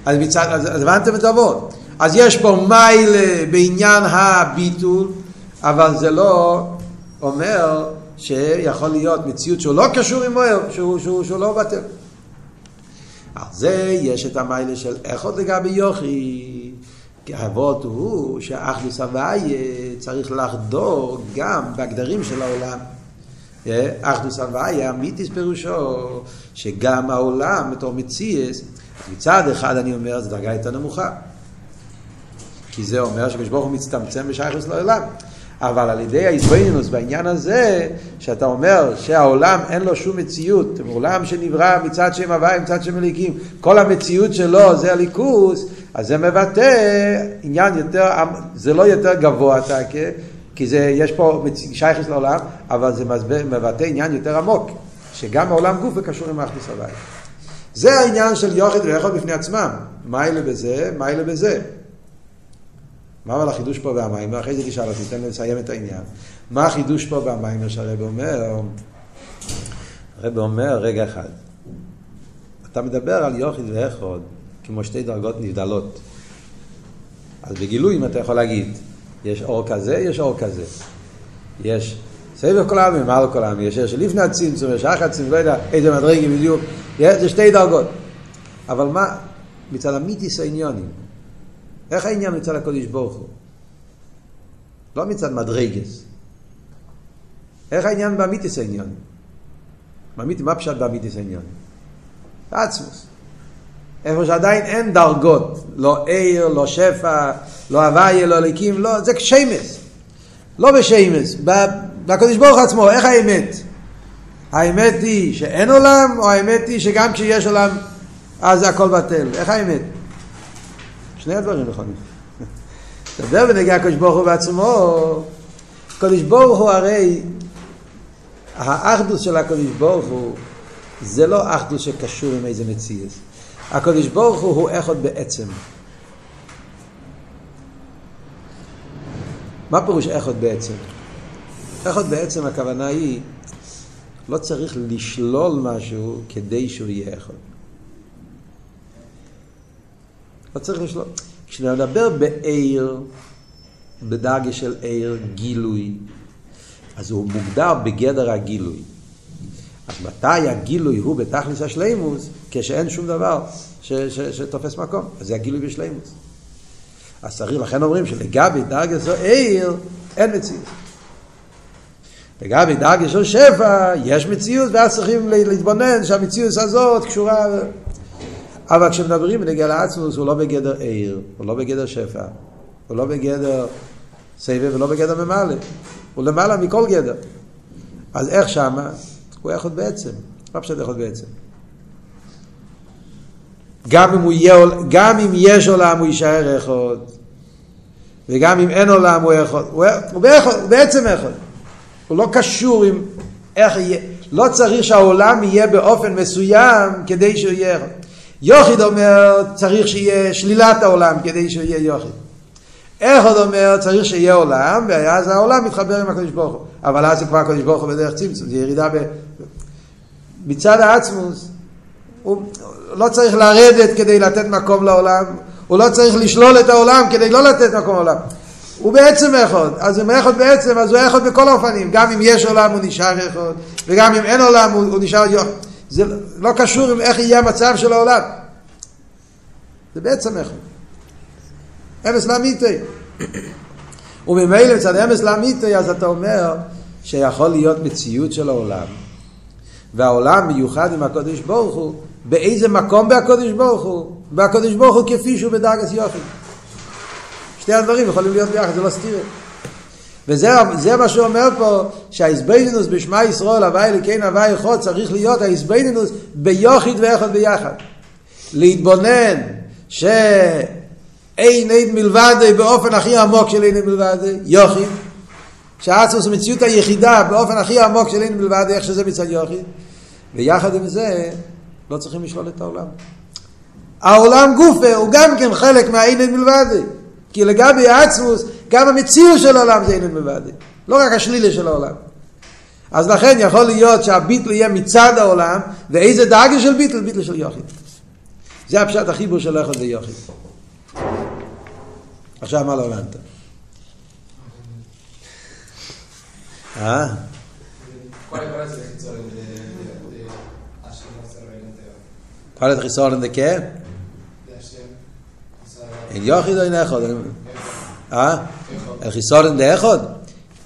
אז, מצד, אז, הבנתם את אבות. אז יש פה מיילה בעניין הביטול, אבל זה לא אומר שיכול להיות מציאות שהוא לא קשור עם מוער, שהוא, שהוא, שהוא לא בטל. על זה יש את המיילה של איך עוד לגבי יוכי. כי האבות הוא שהאחדוס הוויה צריך לחדור גם בהגדרים של העולם. אחדוס הוויה, מיתיס פירושו, שגם העולם בתור מציאס, מצד אחד אני אומר, זו דרגה יותר נמוכה. כי זה אומר שקדוש ברוך הוא מצטמצם בשייכוס לעולם. אבל על ידי ההזבנינוס בעניין הזה, שאתה אומר שהעולם אין לו שום מציאות, עולם שנברא מצד שם הוואי, מצד שם מליקים, כל המציאות שלו זה הליכוס, אז זה מבטא עניין יותר, זה לא יותר גבוה תקה, כי זה, יש פה שייכס לעולם, אבל זה מבטא עניין יותר עמוק, שגם העולם גוף וקשור עם האחדוס הוואי. זה העניין של יוחד ויכול בפני עצמם, מה אלה בזה, מה אלה בזה. מה אבל החידוש פה והמים? אחרי זה תשאל אותי, תן לי לסיים את העניין. מה החידוש פה והמים שהרב אומר? הרב אומר, רגע אחד, אתה מדבר על יוחיד ואחוד כמו שתי דרגות נבדלות. אז בגילויים אתה יכול להגיד, יש אור כזה, יש אור כזה. יש סבב כל העמים, מעל כל העמים, יש יש לפני הצמצום, יש אחת צמצום, לא יודע איזה מדרגים בדיוק, זה שתי דרגות. אבל מה, מצד המיתיס העניונים, איך העניין מצד הקודש ברוך הוא? לא מצד מדרגס. איך העניין באמיתיס העניין? באמיתיס, מה פשט באמיתיס העניין? עצמוס. איפה שעדיין אין דרגות, לא עיר, לא שפע, לא הוויה, לא אליקים, לא, זה שמס. לא בשמס, בקודש ברוך עצמו, איך האמת? האמת היא שאין עולם, או האמת היא שגם כשיש עולם אז הכל בטל? איך האמת? שני הדברים נכונים. תדבר בנגיע הקדוש ברוך הוא בעצמו, הקדוש ברוך הוא הרי, האחדוס של הקדוש ברוך הוא, זה לא אחדוס שקשור עם איזה מציאות. הקדוש ברוך הוא הוא אחד בעצם. מה פירוש אחד בעצם? אחד בעצם הכוונה היא, לא צריך לשלול משהו כדי שהוא יהיה אחד. לא צריך לשלול. כשנדבר בעיר, בדרגה של עיר, גילוי, אז הוא מוגדר בגדר הגילוי. אז מתי הגילוי הוא בתכלס השלימוס? כשאין שום דבר ש, ש, שתופס מקום. אז זה הגילוי בשלימוס. אז צריך, לכן אומרים שלגבי דרגה זו עיר, אין מציאות. לגבי דרגה של שפע, יש מציאות, ואז צריכים להתבונן שהמציאות הזאת קשורה... אבל כשמדברים בנגיע לעצמוס, הוא לא בגדר עיר, הוא לא בגדר שפע, הוא לא בגדר סבב ולא בגדר ממלא. הוא למעלה מכל גדר. אז איך שמה? הוא יכול בעצם. מה פשוט יכול בעצם? גם אם, יהיה, גם אם יש עולם הוא יישאר אחד, וגם אם אין עולם הוא יכול, הוא, הוא, הוא בעצם יכול. הוא לא קשור עם איך יהיה. לא צריך שהעולם יהיה באופן מסוים כדי שהוא יהיה אחד. יוחיד אומר צריך שיהיה שלילת העולם כדי שהוא יהיה יוחיד. עוד אומר צריך שיהיה עולם ואז העולם מתחבר עם הקדוש ברוך הוא. אבל אז זה כבר הקדוש ברוך הוא בדרך צמצום, זה ירידה ב... מצד העצמוס הוא לא צריך לרדת כדי לתת מקום לעולם, הוא לא צריך לשלול את העולם כדי לא לתת מקום לעולם. הוא בעצם אחד, אז אם אחד בעצם, אז הוא אחד בכל האופנים, גם אם יש עולם הוא נשאר אחד, וגם אם אין עולם הוא, הוא נשאר יוחד. זה לא קשור עם איך יהיה המצב של העולם. זה בעצם אחד. אמס לאמיתי. וממילא מצד אמס לאמיתי, אז אתה אומר שיכול להיות מציאות של העולם, והעולם מיוחד עם הקודש ברוך הוא, באיזה מקום בהקודש ברוך הוא? בהקודש ברוך הוא כפי שהוא בדרגס יופי. שתי הדברים יכולים להיות ביחד, זה לא סתירה. וזה מה שהוא אומר פה, שהאיזבנינוס בשמע ישראל, הווי אלוקינו הווי אחד, צריך להיות האיזבנינוס ביוחיד ואחד ביחד. להתבונן שאין אין מלבד באופן הכי עמוק של אין אין מלבד, יוחיד. שהאצוס הוא מציאות היחידה באופן הכי עמוק של אין מלבד, איך שזה מצד יוחיד. ויחד עם זה, לא צריכים לשלול את העולם. העולם גופה הוא גם כן חלק מהאין אין מלבד. כי לגבי העצמוס, גם המציאות של העולם זה אינן מבדי. לא רק השלילה של העולם. אז לכן יכול להיות שהביטל יהיה מצד העולם, ואיזה דאגה של ביטל? ביטל של יוחיד. זה הפשט החיבור של אחד ויוחיד. עכשיו מה לא הבנת? אה? ¿Cuál es el de qué? En Yochid o en Echod. ¿Ah? El Gisorden de Echod,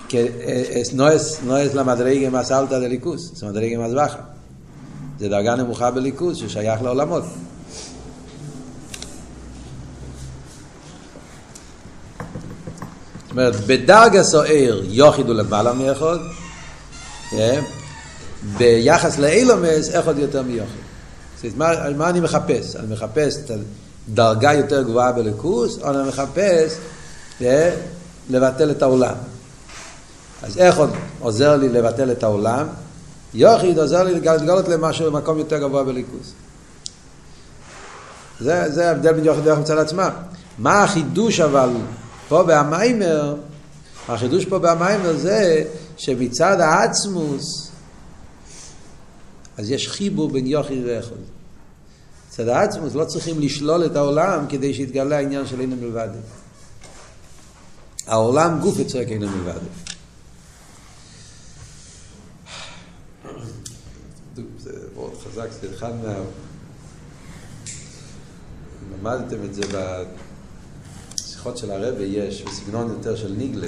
que es, no, es, la madriga más alta del Likus. זה דרגה נמוכה בליכוז ששייך לעולמות. זאת אומרת, בדרגה סוער יוחיד הוא למעלה מאחד, ביחס לאילומס, אחד יותר מיוחיד. מה, מה אני מחפש? אני מחפש את דרגה יותר גבוהה בליכוס, או אני מחפש אה, לבטל את העולם. אז איך עוד עוזר לי לבטל את העולם? יוחיד עוזר לי לגלות למשהו במקום יותר גבוה בליכוס. זה, זה ההבדל בין יוחיד ויוחיד מצד עצמם. מה החידוש אבל פה במיימר, החידוש פה במיימר זה שמצד העצמוס, אז יש חיבור בין יוחיד ואחד. מצד העצמוס לא צריכים לשלול את העולם כדי שיתגלה העניין של אינם מלבד. העולם גוף יצרק אינם מלבד. חזק, זה אחד מה... למדתם את זה בשיחות של הרבי, יש בסגנון יותר של ניגלה.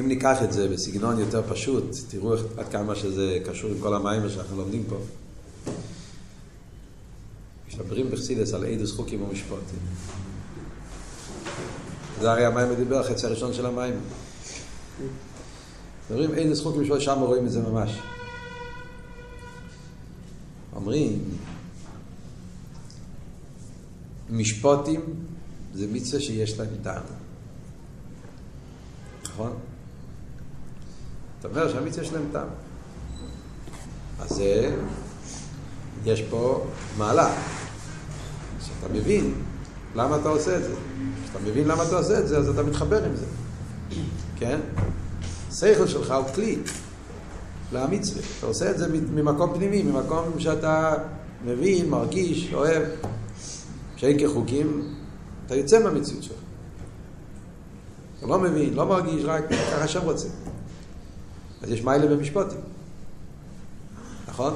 אם ניקח את זה בסגנון יותר פשוט, תראו עד כמה שזה קשור עם כל המים שאנחנו לומדים פה. משתברים בחסידס על אידוס חוקים ומשפוטים. זה הרי המים מדבר, החצי הראשון של המים. אומרים אידוס חוקים ומשפוטים, שם רואים את זה ממש. אומרים, משפוטים זה מצווה שיש להם טעם. נכון? אתה אומר שהמיצה יש להם טעם. אז זה, יש פה מעלה. כשאתה מבין למה אתה עושה את זה. כשאתה מבין למה אתה עושה את זה, אז אתה מתחבר עם זה. כן? השכל שלך הוא כלי למצווה. אתה עושה את זה ממקום פנימי, ממקום שאתה מבין, מרגיש, אוהב. שאין כחוקים, אתה יוצא מהמציאות שלך. אתה לא מבין, לא מרגיש, רק ככה שם רוצה. אז יש מיילה במשפוטים. נכון?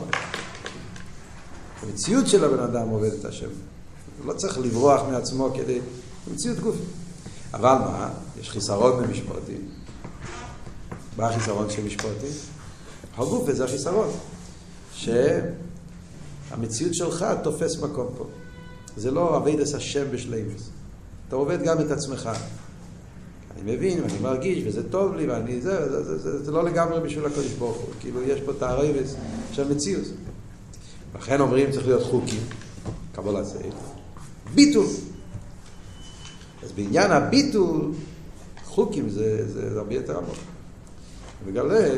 המציאות של הבן אדם עובד את השם. לא צריך לברוח מעצמו כדי... מציאות גוף. אבל מה? יש חיסרון במשפוטים. מה החיסרון של משפוטים? הגוף זה החיסרון. שהמציאות שלך תופס מקום פה. זה לא אבידס השם בשלימוס. אתה עובד גם את עצמך. אני מבין, ואני מרגיש, וזה טוב לי, ואני זה, זה, זה, זה, זה לא לגמרי בשביל הקדוש ברוך הוא. כאילו, יש פה תערבס של מציאות. לכן אומרים צריך להיות חוקים, קבלת סייף. ביטול. אז בעניין הביטול, חוקים זה, זה הרבה יותר עמוק. מגלה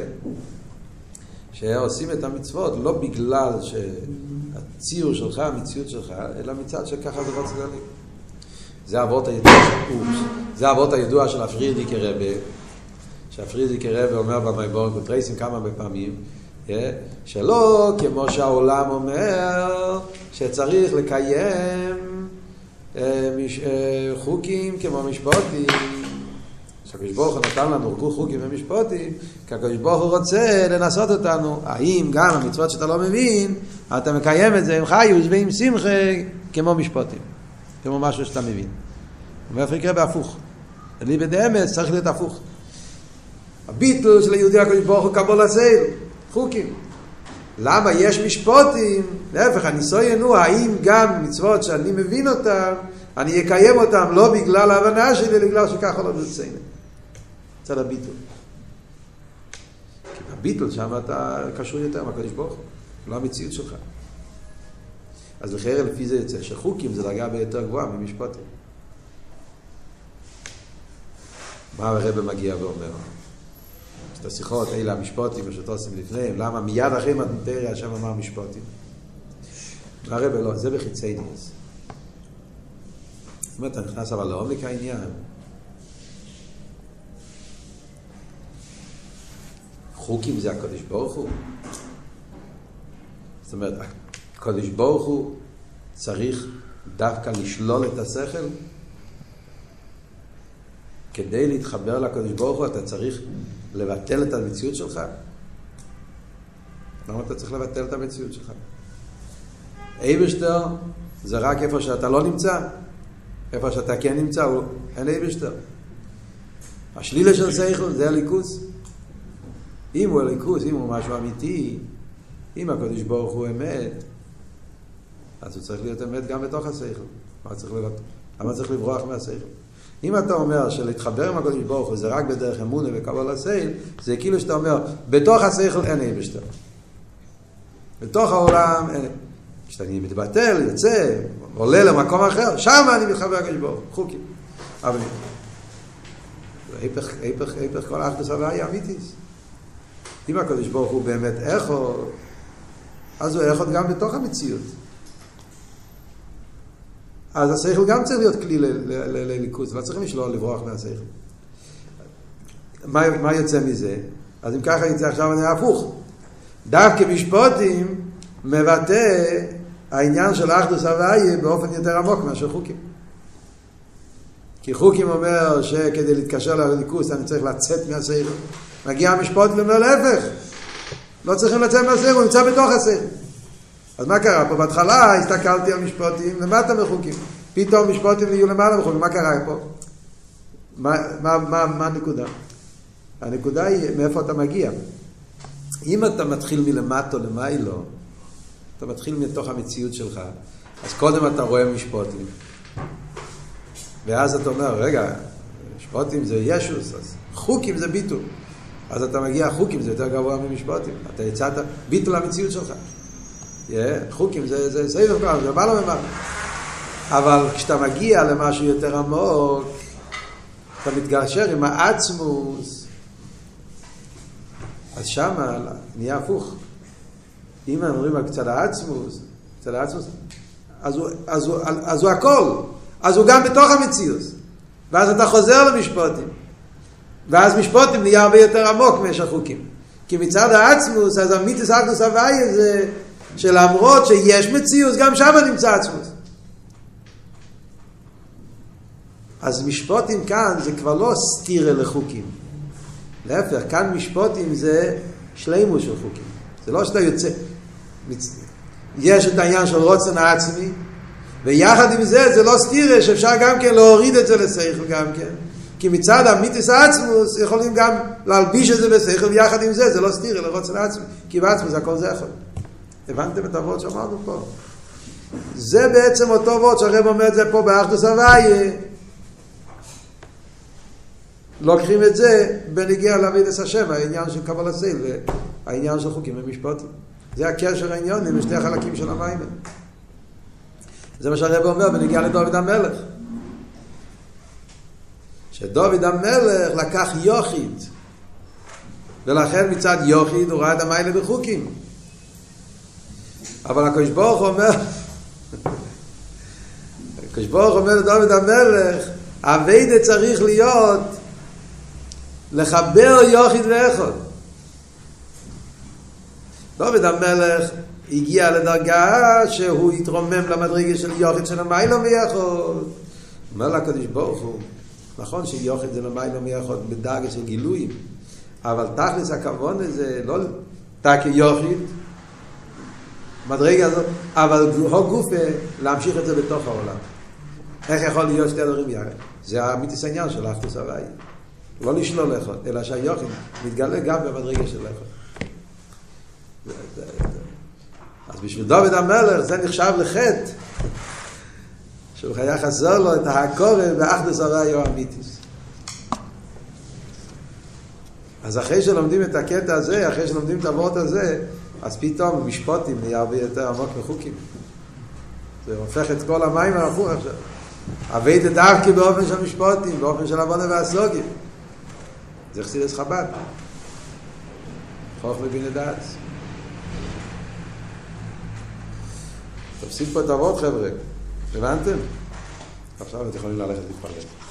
שעושים את המצוות לא בגלל שהציור שלך, המציאות שלך, אלא מצד שככה זה להגיד. זה אבות הידוע של אופס, זה אבות הידוע של הפרידיקי רבה, שהפרידיקי רבה אומר במייבורן קוטרייסים כמה פעמים, אה, שלא כמו שהעולם אומר שצריך לקיים אה, אה, חוקים כמו משפוטים. שהקדוש ברוך הוא נתן לנו חוקים ומשפוטים, כי הקדוש ברוך הוא רוצה לנסות אותנו. האם גם המצוות שאתה לא מבין, אתה מקיים את זה עם חיוס ועם שמחה כמו משפוטים, כמו משהו שאתה מבין. ואיפה יקרה בהפוך? לי בדאמס צריך להיות הפוך. הביטל של היהודי הקדוש ברוך הוא קבול הסייל, חוקים. למה יש משפוטים? להפך, הניסויין הוא האם גם מצוות שאני מבין אותן, אני אקיים אותן לא בגלל ההבנה שלי, אלא בגלל שככה לא נוצאים. צד הביטול. כי שם אתה קשור יותר מהקדוש ברוך הוא, לא המציאות שלך. אז לכן לפי זה יוצא שחוקים זה דרגה ביותר גבוהה ממשפטים. מה הרבה מגיע ואומר? את השיחות, אלה המשפוטים, שאתה עושים לפניהם, למה מיד אחרי מתנתריה השם אמר משפוטים? הרבה לא, זה בחיצי ניאס. זאת אומרת, אתה נכנס אבל לעומק העניין. חוקים זה הקדוש ברוך הוא. זאת אומרת, הקדוש ברוך הוא צריך דווקא לשלול את השכל? כדי להתחבר לקדוש ברוך הוא אתה צריך לבטל את המציאות שלך? למה אתה צריך לבטל את המציאות שלך? אייבשטר זה רק איפה שאתה לא נמצא. איפה שאתה כן נמצא, הוא... אין אייבשטר. השלילה של שכל זה הליכוס. אם הוא הליכוס, אם הוא משהו אמיתי, אם הקדוש ברוך הוא אמת, אז הוא צריך להיות אמת גם בתוך השכל. מה צריך לראות? למה צריך לברוח מהשכל? אם אתה אומר שלהתחבר עם הקדוש ברוך הוא זה רק בדרך אמונה וקבל הסייל, זה כאילו שאתה אומר, בתוך השכל אין אייבשטר. בתוך העולם אין... כשאני מתבטל, יוצא, עולה למקום אחר, שם אני מתחבר לקדוש ברוך הוא, חוקים. אבל היפך, היפך, היפך כל האחדוס הוויה אמיתיס. אם הקדוש ברוך הוא באמת איכו, אז הוא איכו גם בתוך המציאות. אז השכל גם צריך להיות כלי לליכוז, לא צריכים לשלול, לברוח מהשכל. מה, מה יוצא מזה? אז אם ככה יצא עכשיו אני הפוך. דווקא משפוטים מבטא העניין של אחדוס הוויה באופן יותר עמוק מאשר חוקים. כי חוקים אומר שכדי להתקשר לליכוס אני צריך לצאת מהשכל. מגיע המשפוט ואומר להפך, לא צריכים לצאת מהשכל, הוא נמצא בתוך השכל. אז מה קרה פה? בהתחלה הסתכלתי על משפוטים למטה מחוקים. פתאום משפוטים יהיו למעלה מחוקים. מה קרה פה? מה, מה, מה, מה הנקודה? הנקודה היא מאיפה אתה מגיע. אם אתה מתחיל מלמטו למיילו, אתה מתחיל מתוך המציאות שלך, אז קודם אתה רואה משפוטים. ואז אתה אומר, רגע, משפוטים זה ישוס, אז חוקים זה ביטול. אז אתה מגיע, חוקים זה יותר גבוה ממשפוטים. אתה יצאת, ביטול המציאות שלך. חוקים זה, זה סבב כבר, זה למעלה ממעלה. אבל כשאתה מגיע למשהו יותר עמוק, אתה מתגשר עם העצמוס, אז שמה נהיה הפוך. אם אומרים על קצת העצמוס, קצת העצמוס, אז הוא, אז, הוא, אז הוא הכל, אז הוא גם בתוך המציאות. ואז אתה חוזר למשפוטים. ואז משפוטים נהיה הרבה יותר עמוק מאשר חוקים. כי מצד העצמוס, אז המיתוס אקדוס הוויה זה שלמרות שיש מציאות, גם שם נמצא עצמוס. אז משפוטים כאן זה כבר לא סתירה לחוקים. להפך, כאן משפוטים זה שלימוס של חוקים. זה לא שאתה יוצא. יש את העניין של רוצן העצמי, ויחד עם זה, זה לא סתירה שאפשר גם כן להוריד את זה לשכל גם כן. כי מצד המיתוס עצמוס יכולים גם להלביש את זה בשכל, ויחד עם זה, זה לא סתיר, אלא רוצה לעצמי, כי בעצמוס הכל זה יכול. הבנתם את הוורד שאמרנו פה? זה בעצם אותו וורד שהרב אומר את זה פה באחדוס הוויה. לוקחים את זה בנגיע לאבידס השם, העניין של קבל הסייל והעניין של חוקים ומשפטים. זה הקשר העניון עם שתי החלקים של המים. זה מה שהרב אומר בנגיע לדוד המלך. שדוד המלך לקח יוחיד, ולכן מצד יוחיד הוא ראה את המיילה בחוקים. אבל הקדוש ברוך אומר, הקדוש ברוך אומר לדוד המלך, אביידה צריך להיות לחבר יוחיד ואחוד. דוד המלך הגיע לדרגה שהוא התרומם למדרגה של יוחיד של המיילא ויחוד. אומר לקדוש ברוך הוא, נכון שיוחיד זה למיילא ויחוד בדרגה של גילויים, אבל תכלס הכבוד הזה לא תקי יוחיד, מדרגה הזאת, אבל הוא גופה להמשיך את זה בתוך העולם. איך יכול להיות שתי דברים יחד? זה האמיתיס העניין של אחדוס הוואי. לא לשלול לך, אלא שהיוחד מתגלה גם במדרגה של לך. אז בשביל דוד המלך זה נחשב לחטא, שהוא היה חסר לו את הקורא באחדוס הוואי או אמיתיס. אז אחרי שלומדים את הקטע הזה, אחרי שלומדים את הוורט הזה, אז פתאום משפוטים נהיה הרבה יותר עמוק מחוקים. זה הופך את כל המים ההפוך עכשיו. אבי דווקא באופן של משפוטים, באופן של עוונה והסוגים. זה חסידס חב"ד. חוך מבין לדעת. תופסים פה את הוות חבר'ה, הבנתם? עכשיו אתם יכולים ללכת להתפלל.